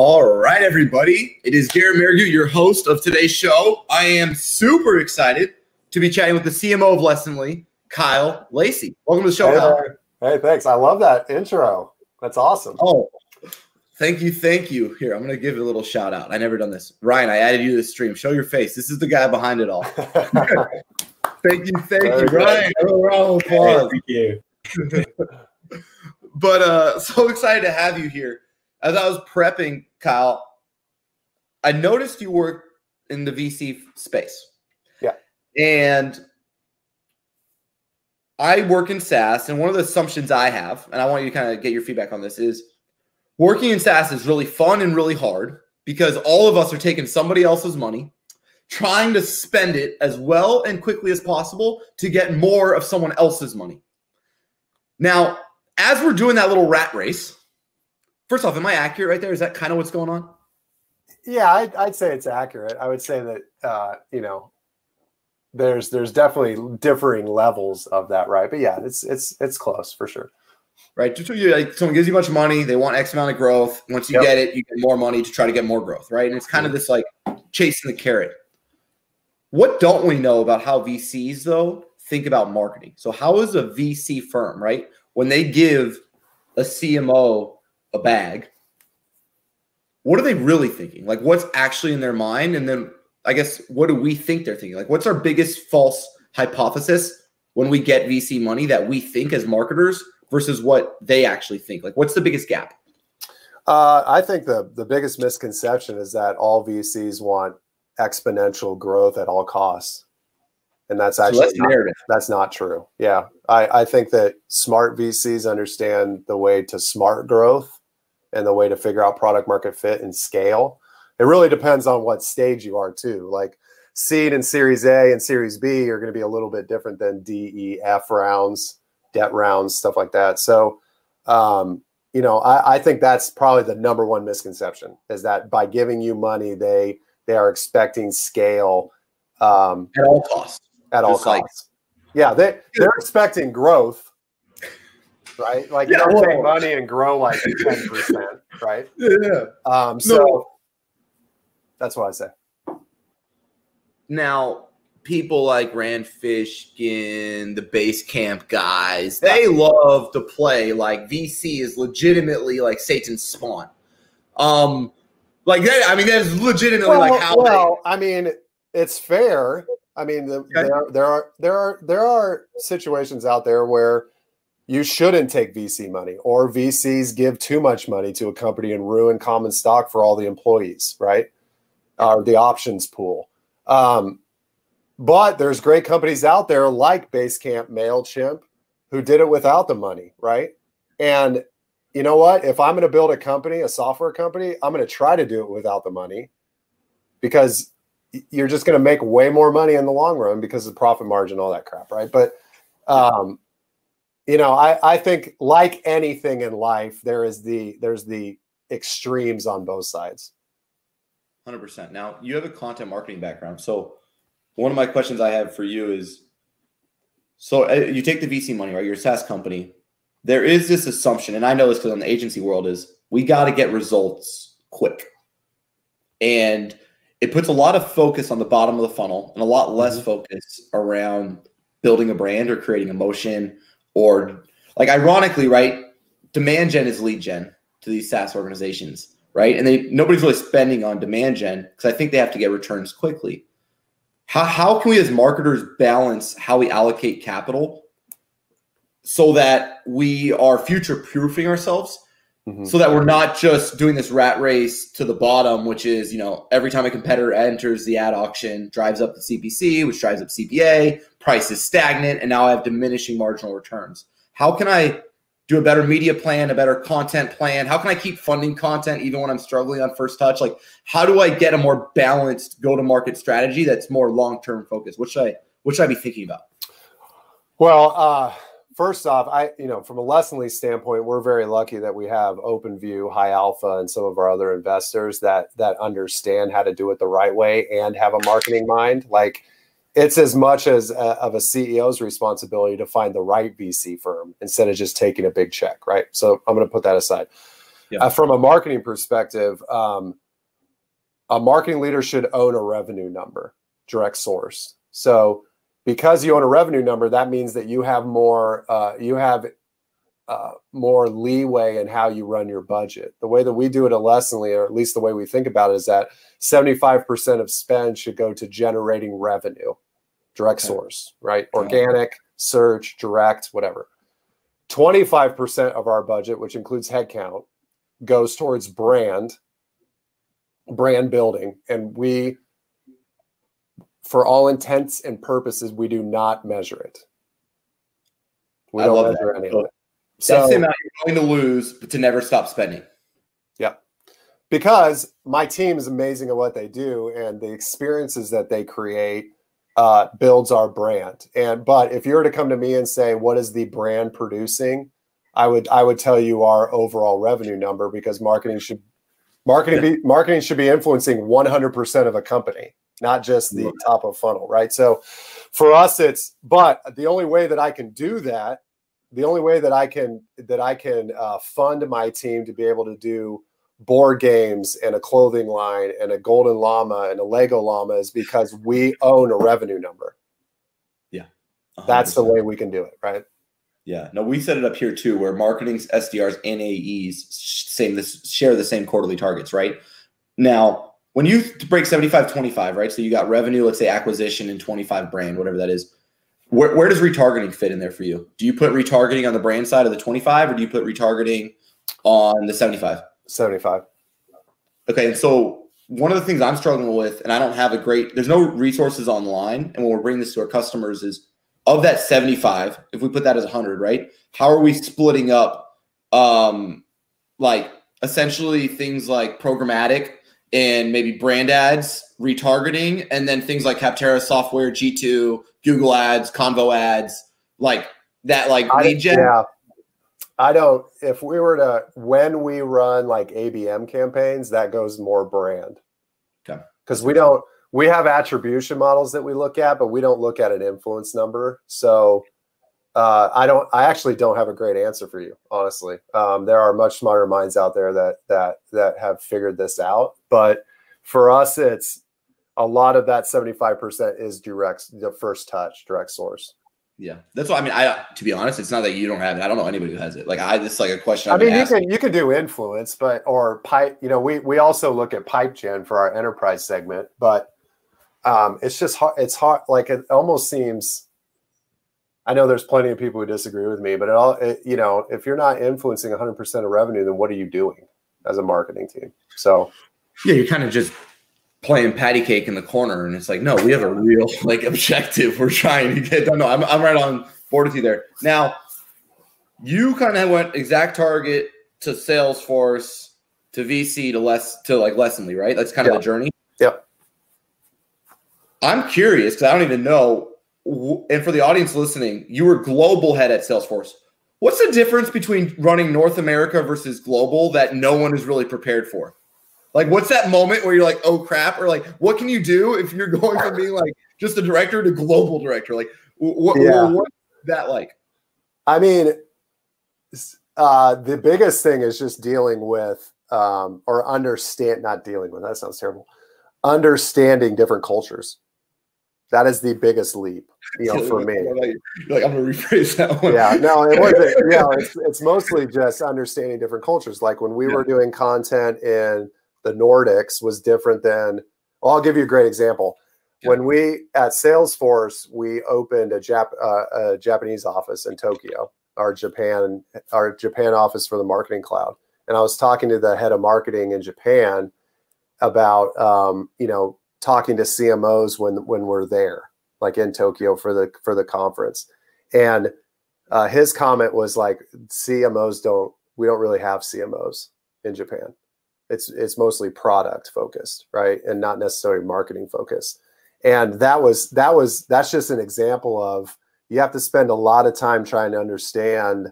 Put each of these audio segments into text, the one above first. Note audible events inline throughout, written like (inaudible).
All right, everybody. It is Garrett Mehrguth, your host of today's show. I am super excited to be chatting with the CMO of Lessonly, Kyle Lacey. Welcome to the show, hey, Kyle. Hey, thanks. I love that intro. That's awesome. Oh, thank you. Thank you. Here, I'm going to give a little shout out. I never done this. Ryan, I added you to the stream. Show your face. This is the guy behind it all. (laughs) thank you. Thank Very you, good. Ryan. A round of applause. Thank you. (laughs) but uh so excited to have you here. As I was prepping, Kyle, I noticed you work in the VC space. Yeah. And I work in SaaS, and one of the assumptions I have, and I want you to kind of get your feedback on this, is working in SaaS is really fun and really hard because all of us are taking somebody else's money, trying to spend it as well and quickly as possible to get more of someone else's money. Now, as we're doing that little rat race, first off, am I accurate right there? Is that kind of what's going on? Yeah, I'd, I'd say it's accurate. I would say that uh, you know, there's there's definitely differing levels of that, right? But yeah, it's it's it's close for sure. Right. Just so you like someone gives you a bunch of money, they want X amount of growth. Once you Yep. get it, you get more money to try to get more growth, right? And it's kind of this like chasing the carrot. What don't we know about how VCs though think about marketing? So how is a VC firm, right? When they give a CMO a bag, what are they really thinking? Like what's actually in their mind? And then I guess what do we think they're thinking? Like what's our biggest false hypothesis when we get VC money that we think as marketers versus what they actually think? Like what's the biggest gap? Uh, I think the the biggest misconception is that all VCs want exponential growth at all costs, and that's So actually that's not, that's not true. Yeah, I, I think that smart VCs understand the way to smart growth and the way to figure out product market fit and scale. It really depends on what stage you are too. Like seed and Series A and Series B are going to be a little bit different than D, E, F rounds, debt rounds, stuff like that. So, um, you know, I, I think that's probably the number one misconception is that by giving you money, they they are expecting scale um, At all costs. at all Just like- costs. yeah, they they're expecting growth, right? Like Yeah, you don't take money and grow like (laughs) ten percent, right? Yeah. Um, so No. that's what I say. Now, people like Rand Fishkin, the Basecamp guys, they love to play like VC is legitimately like Satan's spawn. Um, like that, I mean, that is legitimately like how well, I mean, it's fair. I mean, the, Okay. there, there are there are there are situations out there where you shouldn't take VC money, or VCs give too much money to a company and ruin common stock for all the employees, right? Or the options pool. Um, but there's great companies out there like Basecamp, Mailchimp, who did it without the money, right? And you know what? If I'm going to build a company, a software company, I'm going to try to do it without the money because you're just going to make way more money in the long run because of the profit margin, all that crap, right? But, um, you know, I, I think like anything in life, there is the there's the extremes on both sides. Hundred percent. Now you have a content marketing background, so one of my questions I have for you is: so uh, you take the VC money, right? You're a SaaS company. There is this assumption, and I know this because in the agency world is we got to get results quick, and it puts a lot of focus on the bottom of the funnel and a lot less Mhm. focus around building a brand or creating emotion or like ironically, right? Demand gen is lead gen to these SaaS organizations, right? And they nobody's really spending on demand gen because I think they have to get returns quickly. How how can we as marketers balance how we allocate capital so that we are future proofing ourselves Mhm. so that we're not just doing this rat race to the bottom, which is, you know, every time a competitor enters the ad auction, drives up the CPC, which drives up CPA, price is stagnant, and now I have diminishing marginal returns. How can I do a better media plan, a better content plan? How can I keep funding content even when I'm struggling on first touch? Like, how do I get a more balanced go-to-market strategy that's more long-term focused? What should I what should I be thinking about? Well, uh, first off, I you know from a Lessonly standpoint, we're very lucky that we have OpenView, High Alpha, and some of our other investors that that understand how to do it the right way and have a marketing mind. Like it's as much as a, of a CEO's responsibility to find the right VC firm instead of just taking a big check, right? So I'm going to put that aside. Yeah. Uh, from a marketing perspective, um, a marketing leader should own a revenue number, direct source. So because you own a revenue number, that means that you have more uh, you have uh, more leeway in how you run your budget. The way that we do it at Lessonly, or at least the way we think about it, is that 75% of spend should go to generating revenue, direct source, right? Organic, search, direct, whatever. 25% of our budget, which includes headcount, goes towards brand, brand building. And we, for all intents and purposes, we do not measure it. We I don't measure that. any of it. So, That's the amount you're going to lose, but to never stop spending. Yeah. Because my team is amazing at what they do and the experiences that they create uh, builds our brand. And but if you were to come to me and say, what is the brand producing? I would I would tell you our overall revenue number because marketing should marketing be marketing should be influencing 100% of a company, not just the top of funnel, right? So for us it's but the only way that I can do that the only way that I can that I can uh, fund my team to be able to do board games and a clothing line and a golden llama and a Lego llama is because we own a revenue number. Yeah, 100%. that's the way we can do it, right? Yeah, no, we set it up here too, where marketing's SDRs and AEs same this share the same quarterly targets, right? Now, when you break 75 25, right? So you got revenue, let's say acquisition and 25 brand, whatever that is where, where does retargeting fit in there for you? Do you put retargeting on the brand side of the 25 or do you put retargeting on the 75? 75. Okay. And so one of the things I'm struggling with, and I don't have a great, there's no resources online. And when we're bringing this to our customers is of that 75, if we put that as 100, right? How are we splitting up, um, like essentially things like programmatic and maybe brand ads, retargeting, and then things like Capterra software, G2, Google ads, Convo ads, like that, like lead gen. Yeah. I don't, if we were to, when we run like ABM campaigns, that goes more brand. Okay. Because we don't, we have attribution models that we look at, but we don't look at an influence number. So, uh, I don't. I actually don't have a great answer for you, honestly. Um, there are much smarter minds out there that that that have figured this out. But for us, it's a lot of that seventy five percent is direct, the first touch, direct source. Yeah, that's what I mean. I to be honest, it's not that you don't have it. I don't know anybody who has it. Like I, this like a question. I've i mean, you can you can do influence, but or pipe. You know, we we also look at pipe gen for our enterprise segment, but um, it's just hard. It's hard. Like it almost seems I know there's plenty of people who disagree with me, but it all it, you know, if you're not influencing 100% of revenue, then what are you doing as a marketing team? So, yeah, you're kind of just playing patty cake in the corner, and it's like, no, we have a real (laughs) like objective we're trying to get done. No, I'm I'm right on board with you there. Now, you kind of went ExactTarget to Salesforce to VC to less to like Lessonly, right? That's kind of the journey. Yeah. I'm curious because I don't even know and for the audience listening, you were global head at Salesforce. What's the difference between running North America versus global that no one is really prepared for? Like, what's that moment where you're like, oh crap? Or like, what can you do if you're (laughs) going from being like just a director to global director? Like, what, yeah. what's that like? I mean, uh, the biggest thing is just dealing with um, or understand, not dealing with, that sounds terrible, understanding different cultures. That is the biggest leap, you know, for me. (laughs) Like, I'm gonna rephrase that one. Yeah, no, it wasn't. (laughs) yeah, it's, it's mostly just understanding different cultures. Like when we yeah. were doing content in the Nordics was different than. Well, I'll give you a great example. Yeah. When we at Salesforce, we opened a, Jap, uh, a Japanese office in Tokyo, our Japan, our Japan office for the Marketing Cloud. And I was talking to the head of marketing in Japan about, um, you know, talking to CMOs when when we're there, like in Tokyo for the for the conference, and uh, his comment was like, CMOs don't we don't really have CMOs in Japan. It's it's mostly product focused, right, and not necessarily marketing focused. And that was that was that's just an example of you have to spend a lot of time trying to understand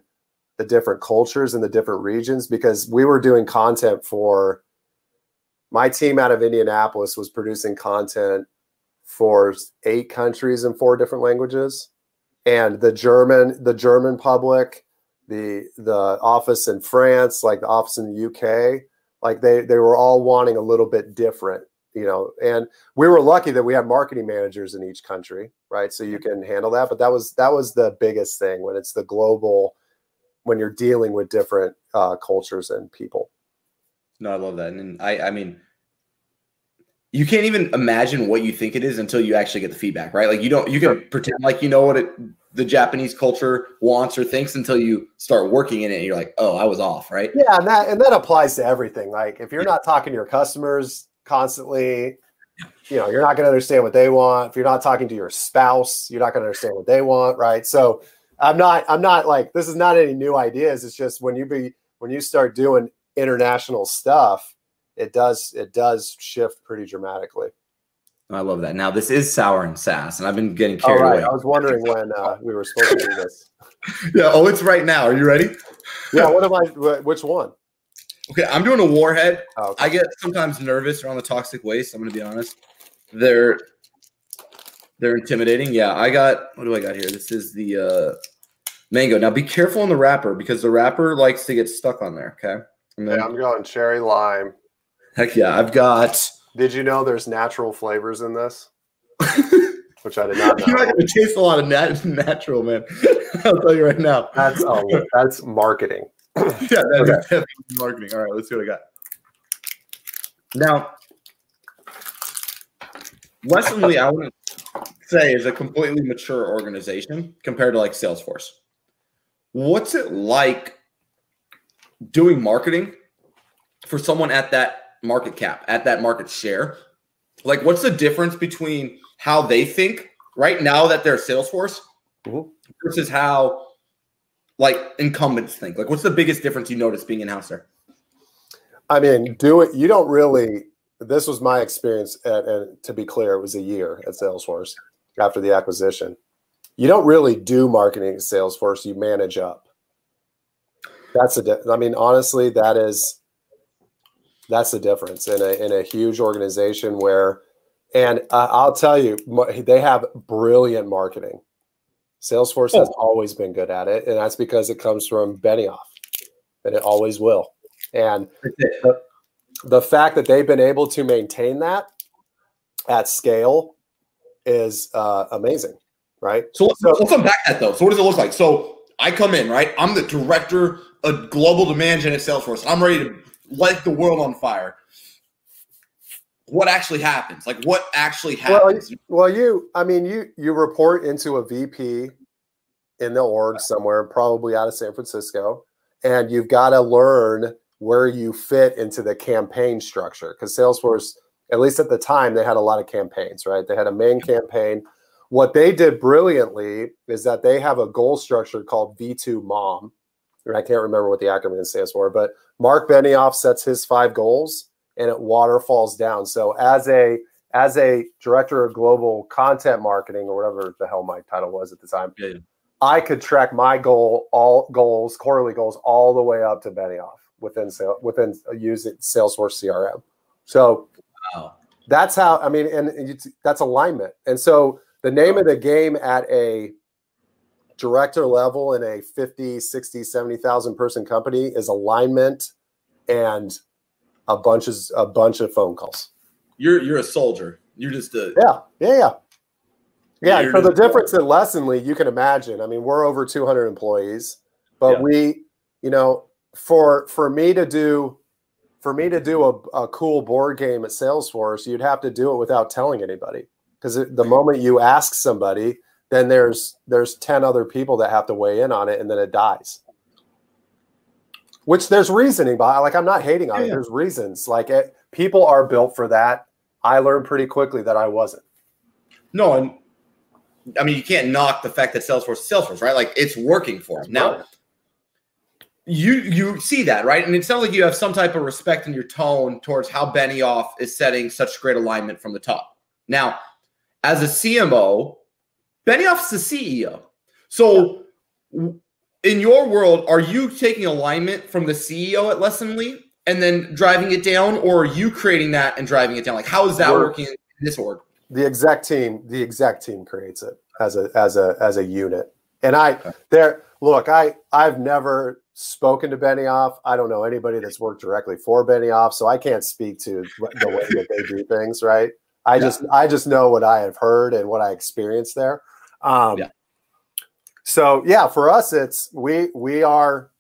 the different cultures and the different regions because we were doing content for my team out of Indianapolis was producing content for eight countries in four different languages. And the German, the German public, the the office in France, like the office in the UK, like they they were all wanting a little bit different, you know. And we were lucky that we had marketing managers in each country, right? So you can handle that. But that was that was the biggest thing when it's the global, when you're dealing with different uh, cultures and people. No, I love that, and I I mean you can't even imagine what you think it is until you actually get the feedback, right? Like you don't you can pretend like you know what it the Japanese culture wants or thinks until you start working in it. and you're like, oh, I was off, right? Yeah, and that and that applies to everything. Like if you're not talking to your customers constantly, you know, you're not going to understand what they want. If you're not talking to your spouse, you're not going to understand what they want, right? So I'm not I'm not like this is not any new ideas. It's just when you be when you start doing international stuff, it does it does shift pretty dramatically. I love that. Now this is sour and sass, and I've been getting carried right. away. I was wondering when uh, we were supposed to do this. (laughs) yeah. Oh, it's right now. Are you ready? Yeah. What am I? Which one? Okay, I'm doing a warhead. Oh, okay. I get sometimes nervous around the toxic waste. I'm going to be honest. They're they're intimidating. Yeah, I got. What do I got here? This is the uh, mango. Now be careful on the wrapper because the wrapper likes to get stuck on there. Okay. Then, yeah, I'm going cherry lime. Heck yeah, I've got did you know there's natural flavors in this? (laughs) Which I did not know. You're not going to taste a lot of nat- natural, man. (laughs) I'll tell you right now. That's oh, that's marketing. (laughs) yeah, that's okay. definitely marketing. All right, let's see what I got. Now, Lessonly, I wouldn't say is a completely mature organization compared to like Salesforce. What's it like doing marketing for someone at that market cap, at that market share. Like, what's the difference between how they think right now that they're Salesforce mm-hmm. versus how like incumbents think? Like, what's the biggest difference you notice being in house there? I mean, do it. You don't really. This was my experience, at, and to be clear, it was a year at Salesforce after the acquisition. You don't really do marketing at Salesforce. You manage up. That's a. I mean, honestly, that is that's the difference in a in a huge organization where, and uh, I'll tell you, they have brilliant marketing. Salesforce has always been good at it, and that's because it comes from Benioff, and it always will. And the, the fact that they've been able to maintain that at scale is uh, amazing, right? So let's, so, let's unpack that though. So what does it look like? So I come in, right? I'm the director of global demand gen at Salesforce. I'm ready to light the world on fire. What actually happens? Like what actually happens? Well, well, you, I mean, you you report into a VP in the org somewhere, probably out of San Francisco, and you've got to learn where you fit into the campaign structure because Salesforce, at least at the time, they had a lot of campaigns, right? They had a main campaign. What they did brilliantly is that they have a goal structure called V2 MOM, I can't remember what the acronym stands for, but Mark Benioff sets his five goals and it waterfalls down. So as a as a director of global content marketing or whatever the hell my title was at the time, yeah. I could track my goal, all goals, quarterly goals, all the way up to Benioff within within uh, using Salesforce CRM. So wow. that's how I mean, and that's alignment. And so the name of the game at a director level in a 50, 60, 70,000 person company is alignment and a bunch of a bunch of phone calls. You're you're a soldier. You're just a Yeah. Yeah, yeah. Yeah, for the difference in Lessonly, you can imagine. I mean, we're over 200 employees, but yeah. we, you know, for for me to do for me to do a, a cool board game at Salesforce, you'd have to do it without telling anybody. Because the moment you ask somebody, then there's there's 10 other people that have to weigh in on it and then it dies. Which there's reasoning by like i'm not hating on yeah. it there's reasons. Like it, people are built for that. I learned pretty quickly that i wasn't. No and i mean you can't knock the fact that salesforce is salesforce right? Like it's working for them. Now you you see that right? And it sounds like you have some type of respect in your tone towards how benioff is setting such great alignment from the top. Now as a cmo Benioff's the CEO. So, in your world, are you taking alignment from the CEO at Lessonly and then driving it down, or are you creating that and driving it down? Like, how is that We're, working in this org? The exec team, the exec team creates it as a as a as a unit. And I there look, I I've never spoken to Benioff. I don't know anybody that's worked directly for Benioff, so I can't speak to the way that they do things, right? I yeah. just I just know what I have heard and what I experienced there. Um, yeah. So yeah, for us, it's we we are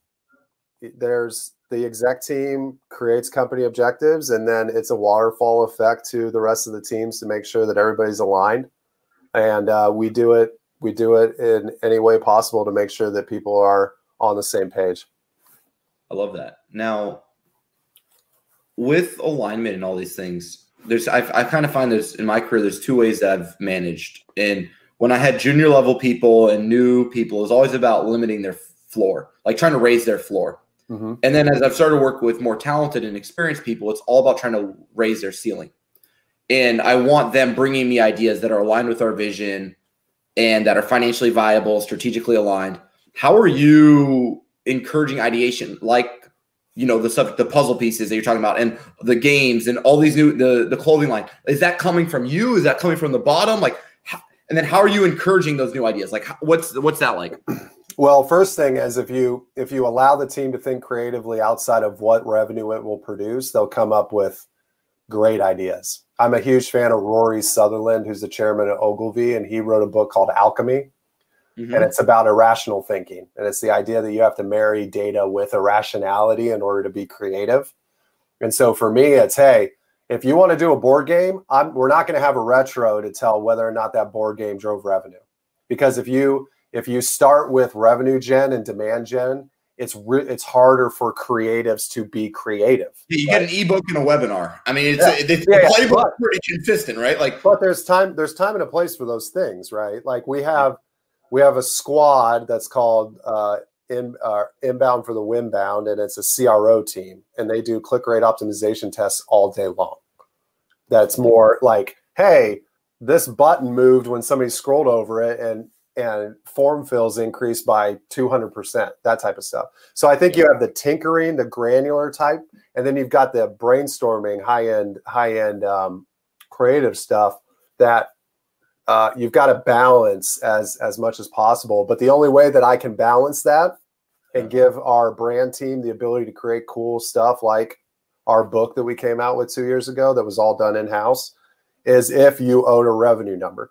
there's the exec team creates company objectives, and then it's a waterfall effect to the rest of the teams to make sure that everybody's aligned, and uh, we do it we do it in any way possible to make sure that people are on the same page. I love that. Now, with alignment and all these things, there's I, I kind of find there's in my career there's two ways that I've managed. And when I had junior level people and new people, it's always about limiting their floor, like trying to raise their floor. Mm-hmm. And then as I've started to work with more talented and experienced people, it's all about trying to raise their ceiling. And I want them bringing me ideas that are aligned with our vision and that are financially viable, strategically aligned. How are you encouraging ideation, like you know the stuff, the puzzle pieces that you're talking about, and the games, and all these new the the clothing line? Is that coming from you? Is that coming from the bottom? Like, and then how are you encouraging those new ideas? Like, what's what's that like? Well, first thing is if you if you allow the team to think creatively outside of what revenue it will produce, they'll come up with great ideas. I'm a huge fan of Rory Sutherland, who's the chairman of Ogilvy, and he wrote a book called Alchemy. Mm-hmm. And it's about irrational thinking. And it's the idea that you have to marry data with irrationality in order to be creative. And so for me, it's hey, if you want to do a board game, I'm, we're not going to have a retro to tell whether or not that board game drove revenue. Because if you if you start with revenue gen and demand gen, it's re- it's harder for creatives to be creative. Yeah, you right? get an ebook and a webinar. I mean, it's, yeah. it's the yeah, playbook but, pretty consistent, right? Like, but there's time there's time and a place for those things, right? Like we have we have a squad that's called uh, in, uh, inbound for the windbound, and it's a CRO team, and they do click rate optimization tests all day long. That's more like, hey, this button moved when somebody scrolled over it, and and form fills increased by 200%, that type of stuff. So I think you have the tinkering, the granular type, and then you've got the brainstorming, high end, high end um, creative stuff that uh, you've got to balance as as much as possible. But the only way that I can balance that and give our brand team the ability to create cool stuff like our book that we came out with two years ago that was all done in house is if you own a revenue number.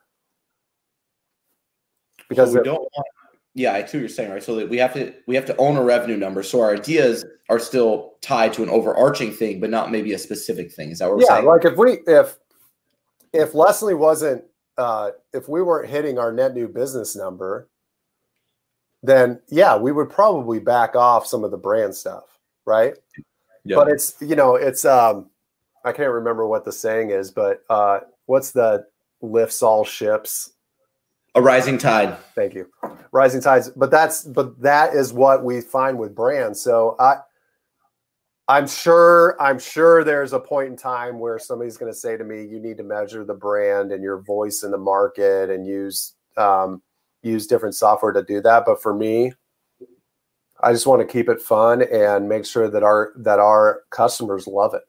Because so we don't want, yeah i see what you're saying right? So that we have to we have to own a revenue number. So our ideas are still tied to an overarching thing but not maybe a specific thing. Is that what we're yeah, saying? like if we if if Lessonly wasn't uh if we weren't hitting our net new business number then yeah we would probably back off some of the brand stuff right yeah. but it's you know it's um i can't remember what the saying is but uh what's the lifts all ships a rising tide. Thank you. Rising tides. But that's but that is what we find with brands. So I I'm sure I'm sure there's a point in time where somebody's going to say to me, "You need to measure the brand and your voice in the market and use um, use different software to do that." But for me, I just want to keep it fun and make sure that our that our customers love it.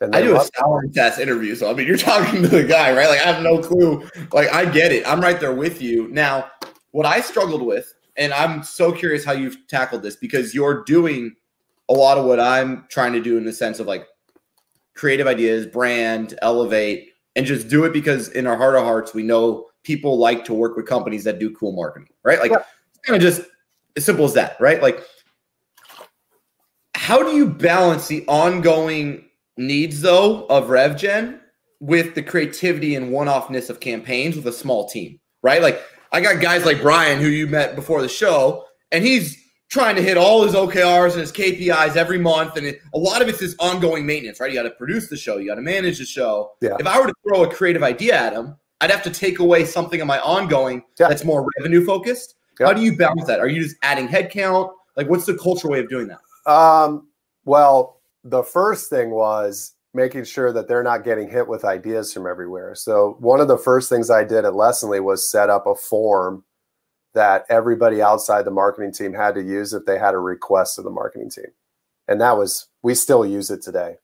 And I do a salary test interview. So I mean, you're (laughs) talking to the guy, right? Like I have no clue. Like I get it. I'm right there with you. Now, what I struggled with, and I'm so curious how you've tackled this because you're doing a lot of what I'm trying to do in the sense of like creative ideas, brand, elevate, and just do it because in our heart of hearts, we know people like to work with companies that do cool marketing, right? Like yeah. kind of just as simple as that, right? Like, how do you balance the ongoing needs though of RevGen with the creativity and one-offness of campaigns with a small team, right? Like I got guys like Brian who you met before the show, and he's trying to hit all his OKRs and his KPIs every month, and it, a lot of it's this ongoing maintenance, right? You got to produce the show, you got to manage the show. Yeah. If I were to throw a creative idea at him, I'd have to take away something of my ongoing yeah. that's more revenue focused. Yeah. How do you balance that? Are you just adding headcount? Like, what's the cultural way of doing that? Um, well, the first thing was making sure that they're not getting hit with ideas from everywhere. So one of the first things I did at Lessonly was set up a form that everybody outside the marketing team had to use if they had a request of the marketing team. And that was we still use it today.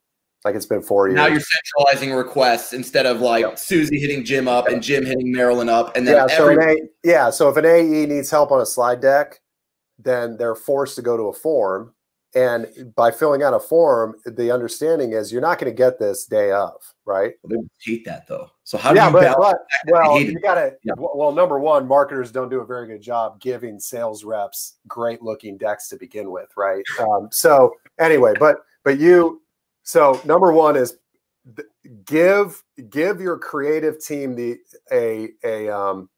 Like it's been four years. Now you're centralizing requests instead of like Yep. Susie hitting Jim up and Jim hitting Marilyn up, and then yeah, so an A, yeah, so if an AE needs help on a slide deck, then they're forced to go to a form. And by filling out a form, the understanding is you're not going to get this day of, right? they hate that though. So how do yeah, you but, but well, you got to. Yeah. Well, number one, marketers don't do a very good job giving sales reps great looking decks to begin with, right? Um, so anyway, but but you, so number one is give give your creative team the a a um,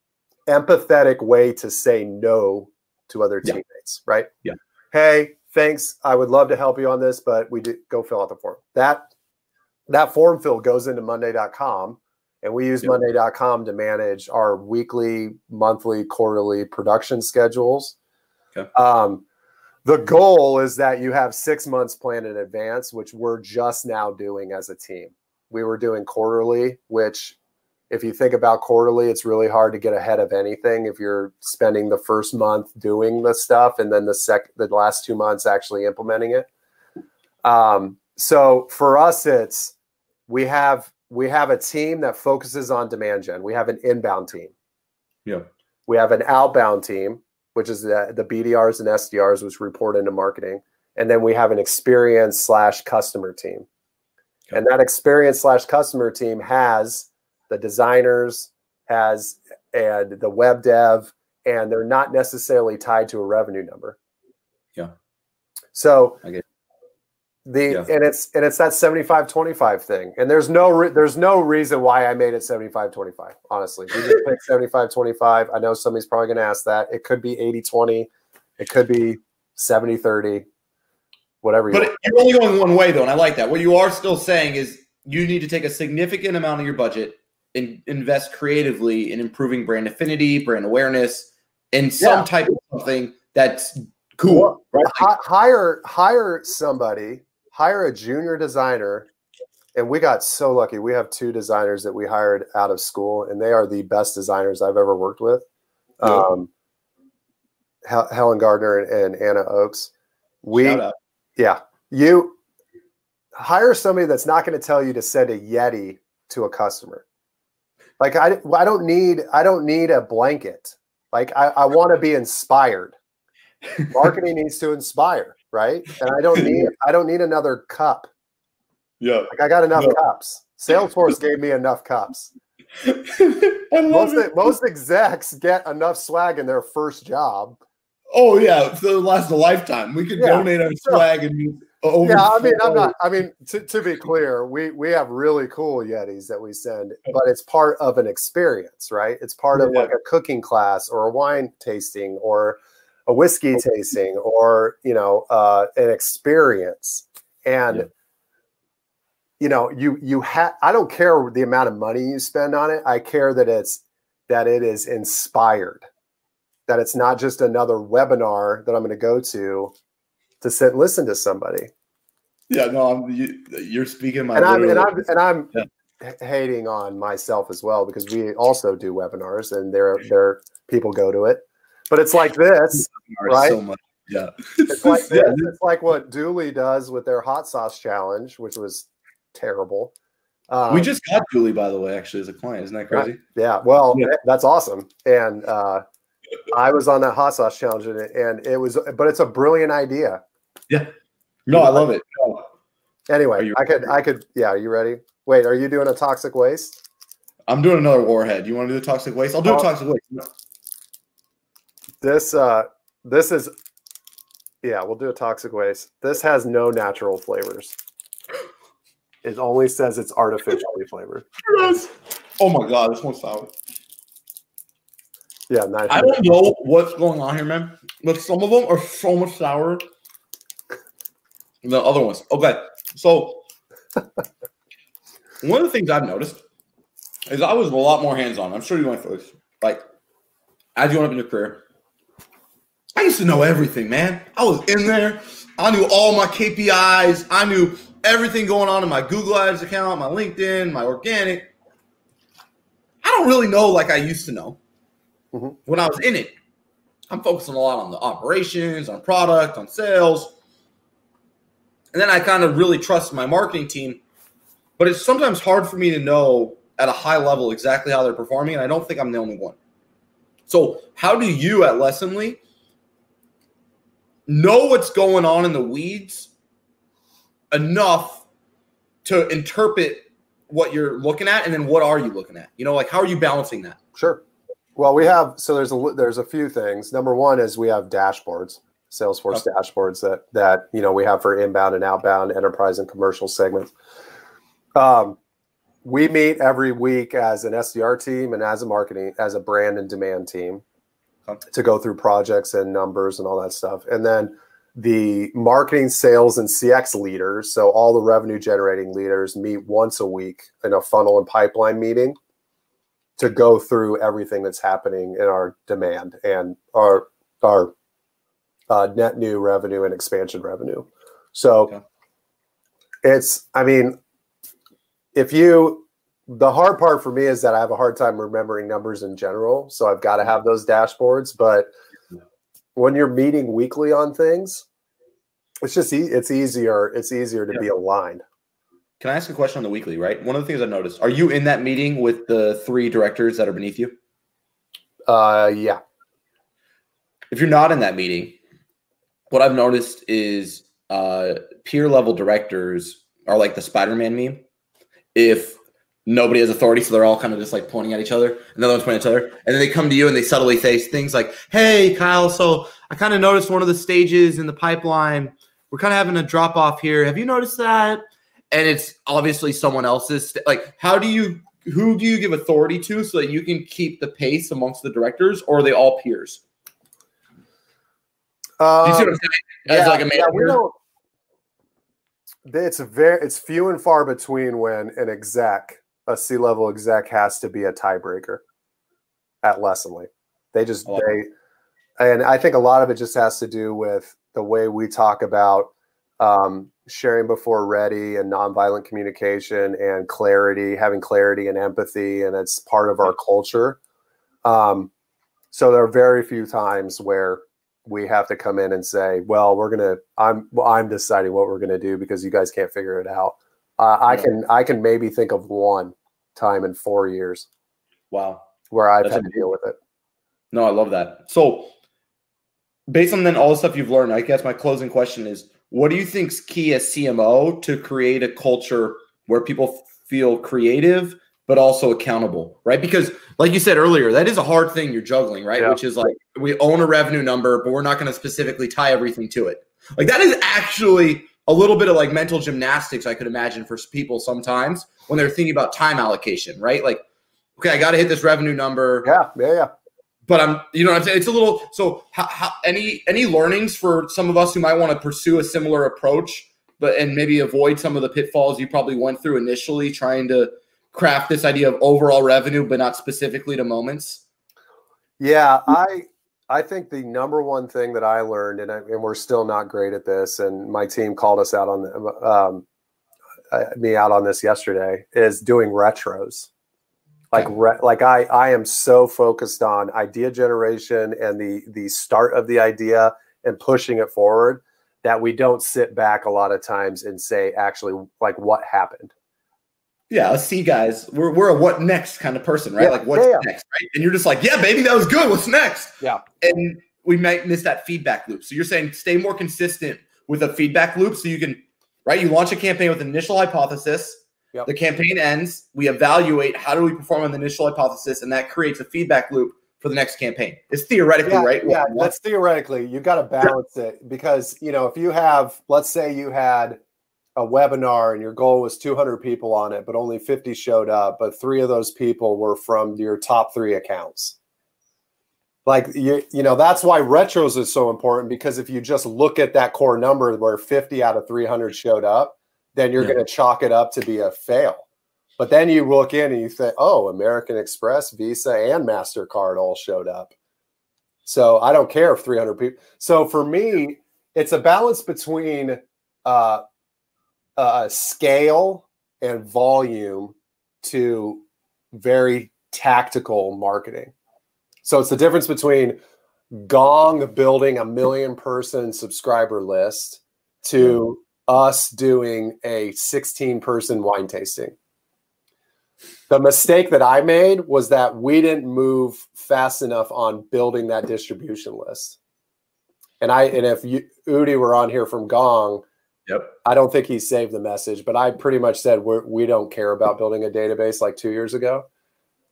empathetic way to say no to other Yeah. teammates, right? Yeah. Hey, thanks. I would love to help you on this, but we do go fill out the form. That that form fill goes into monday.com and we use monday.com to manage our weekly, monthly, quarterly production schedules. Okay. Um, the goal is that you have six months planned in advance, which we're just now doing as a team. We were doing quarterly, which if you think about quarterly, it's really hard to get ahead of anything if you're spending the first month doing the stuff and then the sec the last two months actually implementing it. Um, so for us, it's we have we have a team that focuses on demand gen. We have an inbound team. Yeah. We have an outbound team, which is the, the BDRs and SDRs, which report into marketing. And then we have an experience slash customer team. Okay. And that experience slash customer team has the designers, has and the web dev, and they're not necessarily tied to a revenue number. Yeah. So the Yeah. and it's and it's that 75 25 thing. And there's no re- there's no reason why I made it 75 25. Honestly, we just picked (laughs) 75 25. I know somebody's probably going to ask that. It could be 80 20. It could be 70 30. Whatever you But want. you're only going one way though, and I like that. What you are still saying is you need to take a significant amount of your budget and invest creatively in improving brand affinity, brand awareness, and some Yeah. type of something that's cool, Well, right? Hi- hire hire somebody, hire a junior designer. And we got so lucky. We have two designers that we hired out of school, and they are the best designers I've ever worked with. Yeah. Um, Hel- Helen Gardner and, and Anna Oakes. We. Yeah. You hire somebody that's not going to tell you to send a Yeti to a customer. Like I, I don't need, I don't need a blanket. Like I, I want to be inspired. (laughs) Marketing needs to inspire, right? (laughs) And I don't need, I don't need another cup. Yeah. Like I got enough No. cups. Salesforce gave me enough cups. (laughs) Most, it. most execs get enough swag in their first job. Oh yeah, so it lasts a lifetime. We could Yeah, donate our swag and uh, over. yeah, I mean, I'm not. I mean, to, to be clear, we we have really cool Yetis that we send, but it's part of an experience, right? It's part of Yeah. like a cooking class or a wine tasting or a whiskey tasting or you know uh, an experience. And Yeah. you know, you you have. I don't care the amount of money you spend on it. I care that it's that it is inspired. That it's not just another webinar that I'm going to go to to sit and listen to somebody. Yeah, no, I'm, you, you're speaking my. and I'm and I'm and I'm Yeah. hating on myself as well because we also do webinars and there there people go to it, but it's like this. right? So much. Yeah. It's like (laughs) this. It's like what Dooley does with their hot sauce challenge, which was terrible. Um, we just got Dooley, by the way, actually, as a client. Isn't that crazy? yeah, well, Yeah. that's awesome. And uh, I was on that hot sauce challenge, and it, and it was, but it's a brilliant idea. Yeah. No, I love it. No. Anyway, I could, I could, yeah. Are you ready? Wait, are you doing a toxic waste? I'm doing another warhead. You want to do the toxic waste? I'll do Oh. a toxic waste. This uh this is yeah, we'll do a toxic waste. This has no natural flavors. It only says it's artificially flavored. Oh my god, this one's sour. Yeah, nice. I don't know what's going on here, man. But some of them are so much sour than the other ones. Okay, so (laughs) one of the things I've noticed is I was a lot more hands-on. I'm sure you went through this. Like, as you went up in your career, I used to know everything, man. I was in there. I knew all my KPIs. I knew everything going on in my Google Ads account, my LinkedIn, my organic. I don't really know like I used to know Mhm. when I was in it. I'm focusing a lot on the operations, on product, on sales. And then I kind of really trust my marketing team but it's sometimes hard for me to know at a high level exactly how they're performing, and I don't think I'm the only one. So, how do you at Lessonly know what's going on in the weeds enough to interpret what you're looking at, and then what are you looking at? You know, like how are you balancing that? Sure. Well, we have so there's a there's a few things. Number one is we have dashboards, Salesforce okay. dashboards that that you know we have for inbound and outbound enterprise and commercial segments. Um, we meet every week as an SDR team and as a marketing, as a brand and demand team. To go through projects and numbers and all that stuff. And then the marketing, sales, and CX leaders, so all the revenue generating leaders, meet once a week in a funnel and pipeline meeting to go through everything that's happening in our demand and our our uh, net new revenue and expansion revenue. So okay. it's, I mean, if you the hard part for me is that I have a hard time remembering numbers in general. So I've got to have those dashboards. But when you're meeting weekly on things, it's just e- it's easier. It's easier to yeah. be aligned. Can I ask a question on the weekly? Right. One of the things I noticed: Are you in that meeting with the three directors that are beneath you? Uh, yeah. If you're not in that meeting, what I've noticed is uh, peer level directors are like the Spider-Man meme if nobody has authority, so they're all kind of just like pointing at each other, and the other one's pointing at each other, and then they come to you and they subtly say things like, "Hey, Kyle, so I kind of noticed one of the stages in the pipeline. We're kind of having a drop off here. Have you noticed that?" And it's obviously someone else's. St- like, how do you? Who do you give authority to so that you can keep the pace amongst the directors, or are they all peers? Um, do you see what I'm saying? As yeah, like a manager? Yeah, it's very it's few and far between when an exec, a C level exec, has to be a tiebreaker at Lessonly. They just oh. they, and I think a lot of it just has to do with the way we talk about um, sharing before ready and nonviolent communication and clarity, having clarity and empathy, and it's part of our culture. Um, so there are very few times where we have to come in and say, well, we're gonna I'm well, I'm deciding what we're gonna do because you guys can't figure it out. Uh, I can I can maybe think of one time in four years. Wow, where I've That's had to deal with it. No, I love that. So, based on then all the stuff you've learned, I guess my closing question is: What do you think's key as CMO to create a culture where people feel creative but also accountable, right? Because, like you said earlier, that is a hard thing you're juggling, right? Yeah. Which is like we own a revenue number, but we're not going to specifically tie everything to it. Like that is actually a little bit of like mental gymnastics I could imagine for people sometimes when they're thinking about time allocation, right? Like, okay, I got to hit this revenue number. Yeah, yeah, yeah. But I'm, you know, what I'm saying it's a little. So, how, how, any any learnings for some of us who might want to pursue a similar approach, but and maybe avoid some of the pitfalls you probably went through initially, trying to craft this idea of overall revenue, but not specifically to moments? Yeah, I I think the number one thing that I learned, and, I, and we're still not great at this, and my team called us out on the, um, uh, me out on this yesterday, is doing retros. Like re, like I I am so focused on idea generation and the the start of the idea and pushing it forward that we don't sit back a lot of times and say actually like what happened yeah, let's see, guys. We're we're a what next kind of person, right? Yeah, like what's yeah, next, right? And you're just like, yeah, baby, that was good. What's next? Yeah. And we might miss that feedback loop. So you're saying stay more consistent with a feedback loop so you can, right? You launch a campaign with an initial hypothesis. Yep. The campaign ends. We evaluate how do we perform on the initial hypothesis, and that creates a feedback loop for the next campaign. It's theoretically, yeah, right? Yeah, that's theoretically. You've got to balance it because you know if you have, let's say you had a webinar and your goal was 200 people on it, but only 50 showed up, but three of those people were from your top three accounts. Like you, you know, that's why retros is so important because if you just look at that core number where 50 out of 300 showed up, then you're yeah. going to chalk it up to be a fail. But then you look in and you think, oh, American Express, Visa, and MasterCard all showed up. So I don't care if 300 people. So for me, it's a balance between uh, uh, scale and volume to very tactical marketing. So it's the difference between Gong building a million person subscriber list to us doing a 16 person wine tasting. The mistake that I made was that we didn't move fast enough on building that distribution list. And I and if you Udi were on here from Gong, Yep. I don't think he saved the message, but I pretty much said we're, we don't care about building a database like two years ago.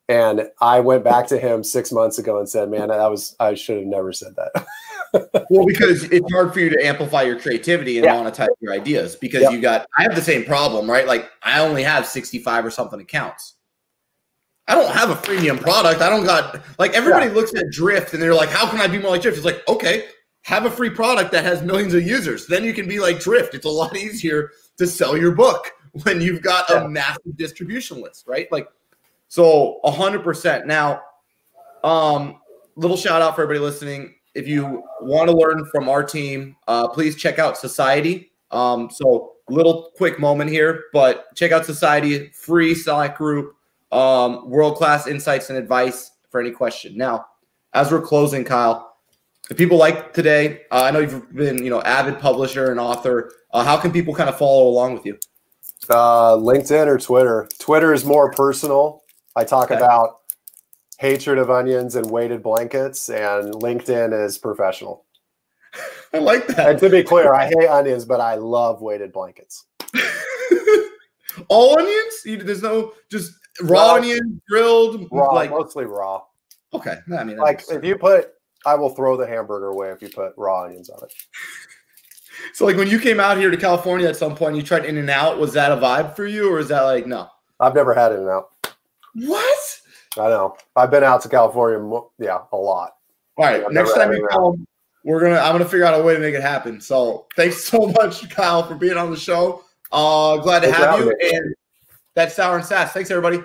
And I went back to him six months ago and said, "Man, that was I should have never said that." (laughs) well, because it's hard for you to amplify your creativity and Yeah. monetize your ideas because Yep. you got. I have the same problem, right? Like I only have sixty-five or something accounts. I don't have a freemium product. I don't got like everybody looks at Drift and they're like, "How can I be more like Drift?" It's like, okay, have a free product that has millions of users. Then you can be like Drift. It's a lot easier to sell your book (laughs) when you've got a massive distribution list, right? Like, so hundred percent. Now, um, little shout out for everybody listening. If you want to learn from our team, uh, please check out Society. Um, so little quick moment here, but check out Society, free Slack group, um, world class insights and advice for any question. Now, as we're closing, Kyle, if people like today, uh, I know you've been you know avid publisher and author. Uh, how can people kind of follow along with you? Uh, LinkedIn or Twitter. Twitter is more personal. I talk Okay. about hatred of onions and weighted blankets, and LinkedIn is professional. (laughs) I like that. And to be clear, I hate onions, but I love weighted blankets. (laughs) All onions? You, there's no just raw Raw. onion, grilled, Raw, like mostly raw. okay. I mean, Like if you put, I will throw the hamburger away if you put raw onions on it. so like when you came out here to California at some point, you tried In-N-Out. Was that a vibe for you, or is that like no? I've never had In-N-Out. What? I know. I've been out to California, yeah, a lot. All right, I've next time you come, we're gonna I'm gonna figure out a way to make it happen. So thanks so (laughs) much, Kyle, for being on the show. Uh, glad to Thanks have you. me. And that's Sour and Sass. Thanks, everybody.